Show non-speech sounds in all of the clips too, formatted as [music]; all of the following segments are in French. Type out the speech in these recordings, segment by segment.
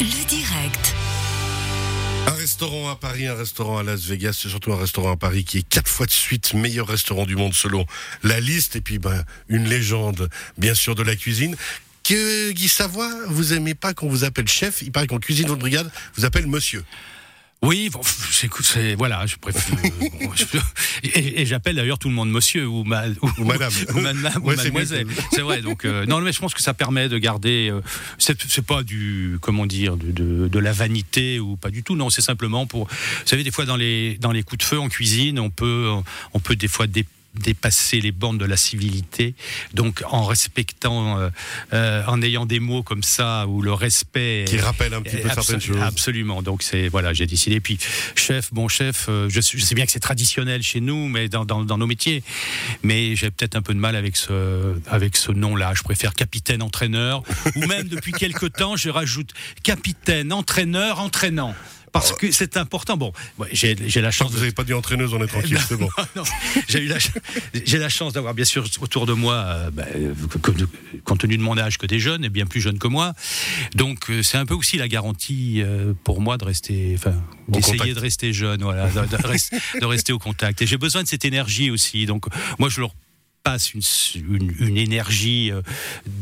Le direct. Un restaurant à Paris, un restaurant à Las Vegas, c'est surtout un restaurant à Paris qui est quatre fois de suite meilleur restaurant du monde selon la liste. Et puis, ben, une légende, bien sûr, de la cuisine. Que Guy Savoie, vous aimez pas qu'on vous appelle chef? Il paraît qu'en cuisine, votre brigade vous appelle monsieur. Oui, bon, j'écoute, c'est voilà, je préfère. bon, je- et et j'appelle d'ailleurs tout le monde monsieur ou, ma- ou, Ou madame. ou madame ou Ouais, mademoiselle. C'est vrai. Donc euh, non, mais je pense que ça permet de garder. euh, c'est pas du comment dire de, de, de la vanité ou pas du tout. Non, c'est simplement pour. Vous savez, des fois dans les dans les coups de feu en cuisine, on peut on peut des fois dé- dépasser les bornes de la civilité. Donc en respectant, euh, euh, en ayant des mots comme ça où le respect Qui rappelle un petit peu certaines choses. Absolument. Donc c'est voilà, j'ai décidé. Puis chef, bon chef, euh, je, sais- je sais bien que c'est traditionnel chez nous, mais dans, dans, dans nos métiers. Mais j'ai peut-être un peu de mal avec ce avec ce nom-là. Je préfère capitaine entraîneur ou même depuis quelque temps, je rajoute capitaine entraîneur entraînant. Parce que c'est important. Bon, j'ai la chance vous de n'avez pas dit entraîneuse, on est tranquille, [laughs] c'est bon. j'ai eu la, ch- [laughs] j'ai la chance d'avoir bien sûr autour de moi, euh, bah, euh, compte tenu de mon âge, que des jeunes et bien plus jeunes que moi. Donc euh, c'est un peu aussi la garantie euh, pour moi de rester, enfin, d'essayer contact. de rester jeune, voilà, de, de rest- de rester au contact. Et j'ai besoin de cette énergie aussi. Donc moi je leur passe une, une, une énergie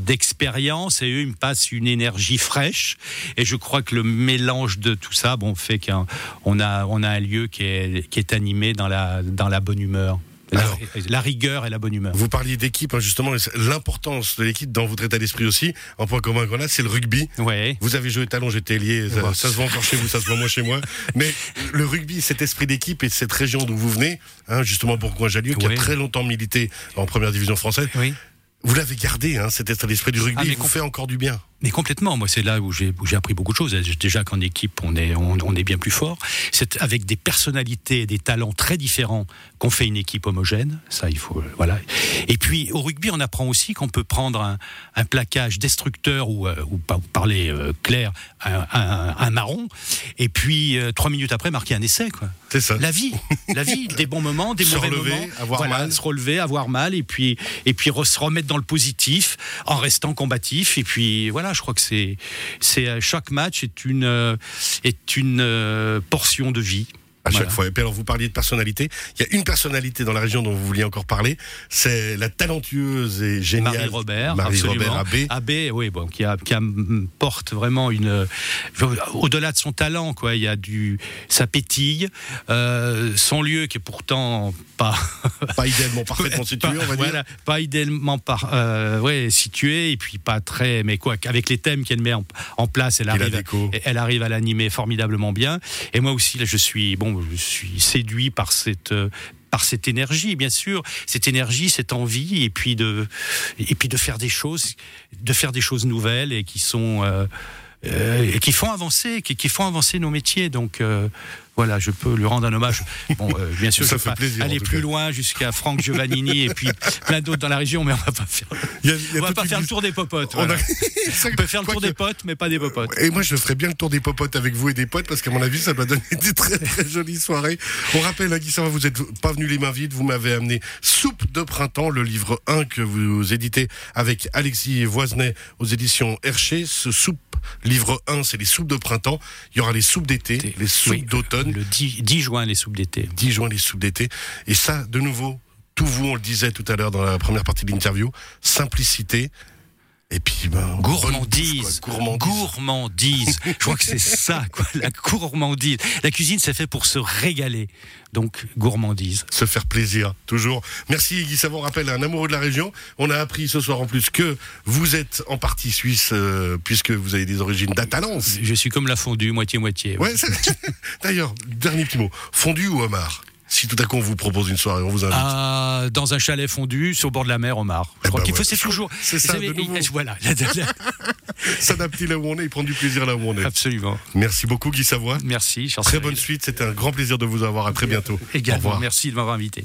d'expérience et eux ils me passent une énergie fraîche et je crois que le mélange de tout ça bon fait qu'on on a on a un lieu qui est qui est animé dans la dans la bonne humeur la, Alors- la rigueur et la bonne humeur Vous parliez d'équipe, hein, justement, l'importance de l'équipe dans votre état d'esprit aussi. Un point commun qu'on a, c'est le rugby. ouais Vous avez joué talon, j'étais lié, ça, Ouais. ça se voit encore chez vous, ça se voit moins chez moi. Mais le rugby, cet esprit d'équipe et cette région d'où vous venez, hein, justement Bourgoin-Jallieu, qui a très longtemps milité en première division française, oui vous l'avez gardé, hein, cet état d'esprit du rugby, Ah, il vous fait encore du bien. Mais complètement, moi c'est là où j'ai appris beaucoup de choses. Déjà qu'en équipe on est on, on est bien plus fort. C'est avec des personnalités et des talents très différents qu'on fait une équipe homogène. Ça il faut voilà. Et puis au rugby on apprend aussi qu'on peut prendre un, un plaquage destructeur ou euh, ou pas ou parler euh, clair un, un- un marron et puis euh, trois minutes après marquer un essai quoi. C'est ça. La vie, la vie, des bons moments, des Se mauvais relever, moments, avoir Voilà, mal. se relever, avoir mal, et puis et puis se remettre dans le positif en restant combatif. Et puis voilà, je crois que euh, chaque match est une euh, euh, portion de vie. À chaque Voilà. fois. Et puis alors, vous parliez de personnalité. Il y a une personnalité dans la région dont vous vouliez encore parler. C'est la talentueuse et géniale Marie Robert, Marie absolument. Robert Abbé. Abbé, oui, bon, qui, a, qui a- mm, porte vraiment une. Au-delà de son talent, quoi, il y a du. Ça pétille. Euh, son lieu, qui est pourtant pas. [laughs] Pas idéalement parfaitement situé, pas, on va dire. voilà, pas idéalement par, euh, ouais, situé et puis pas très mais quoi avec les thèmes qu'elle met en, en place elle arrive elle arrive à l'animer formidablement bien et moi aussi là je suis bon je suis séduit par cette euh, par cette énergie, bien sûr, cette énergie, cette envie, et puis de, et puis de faire des choses, de faire des choses nouvelles et qui sont, euh, euh, et qui font avancer, qui, qui font avancer nos métiers. Donc voilà, je peux lui rendre un hommage. Bon, euh, bien sûr, Ça je fait pas plaisir, aller plus loin jusqu'à Franck Giovannini et puis plein d'autres dans la région, mais on va pas faire, Il y a- il y a on va pas faire le tour des popotes. On, a- [laughs] On peut faire le tour des potes, mais pas des popotes. Et moi, je ferais bien le tour des popotes avec vous et des potes, parce qu'à mon avis, ça doit donner des très très jolies soirées. On rappelle, hein, Guy Savard, vous n'êtes pas venu les mains vides, vous m'avez amené Soupe de printemps, le livre 1 que vous éditez avec Alexis Voisenet aux éditions Herché. Ce soupe, livre 1, c'est les soupes de printemps. Il y aura les soupes d'été, les soupes Oui, d'automne. Le 10, 10 juin, les soupes d'été. 10 juin, les soupes d'été. Et ça, de nouveau, tout vous, on le disait tout à l'heure dans la première partie de l'interview, simplicité. Et puis, ben, Gourmandise. quoi. Gourmandise. Gourmandise. [laughs] Je crois que c'est ça, quoi, la gourmandise. La cuisine, c'est fait pour se régaler. Donc, gourmandise. se faire plaisir, toujours. Merci Guy Savon, rappelle un amoureux de la région. On a appris ce soir en plus que vous êtes en partie suisse, euh, puisque vous avez des origines d'Atalance. Je suis comme la fondue, moitié-moitié. Ouais, c'est- [laughs] d'ailleurs, dernier petit mot. Fondu ou homard? Si tout à coup on vous propose une soirée, on vous invite. Ah, dans un chalet fondu, sur le bord de la mer, au mar. Je Eh crois ben qu'il faut, ouais. c'est toujours. C'est ça, savez, de nouveau. Voilà. [laughs] S'adapter là où on est et prendre du plaisir là où on est. Absolument. Merci beaucoup Guy Savoie. Merci, cher Très bonne suite, c'était un grand plaisir de vous avoir. À très bientôt. Au Également, revoir. merci de m'avoir invité.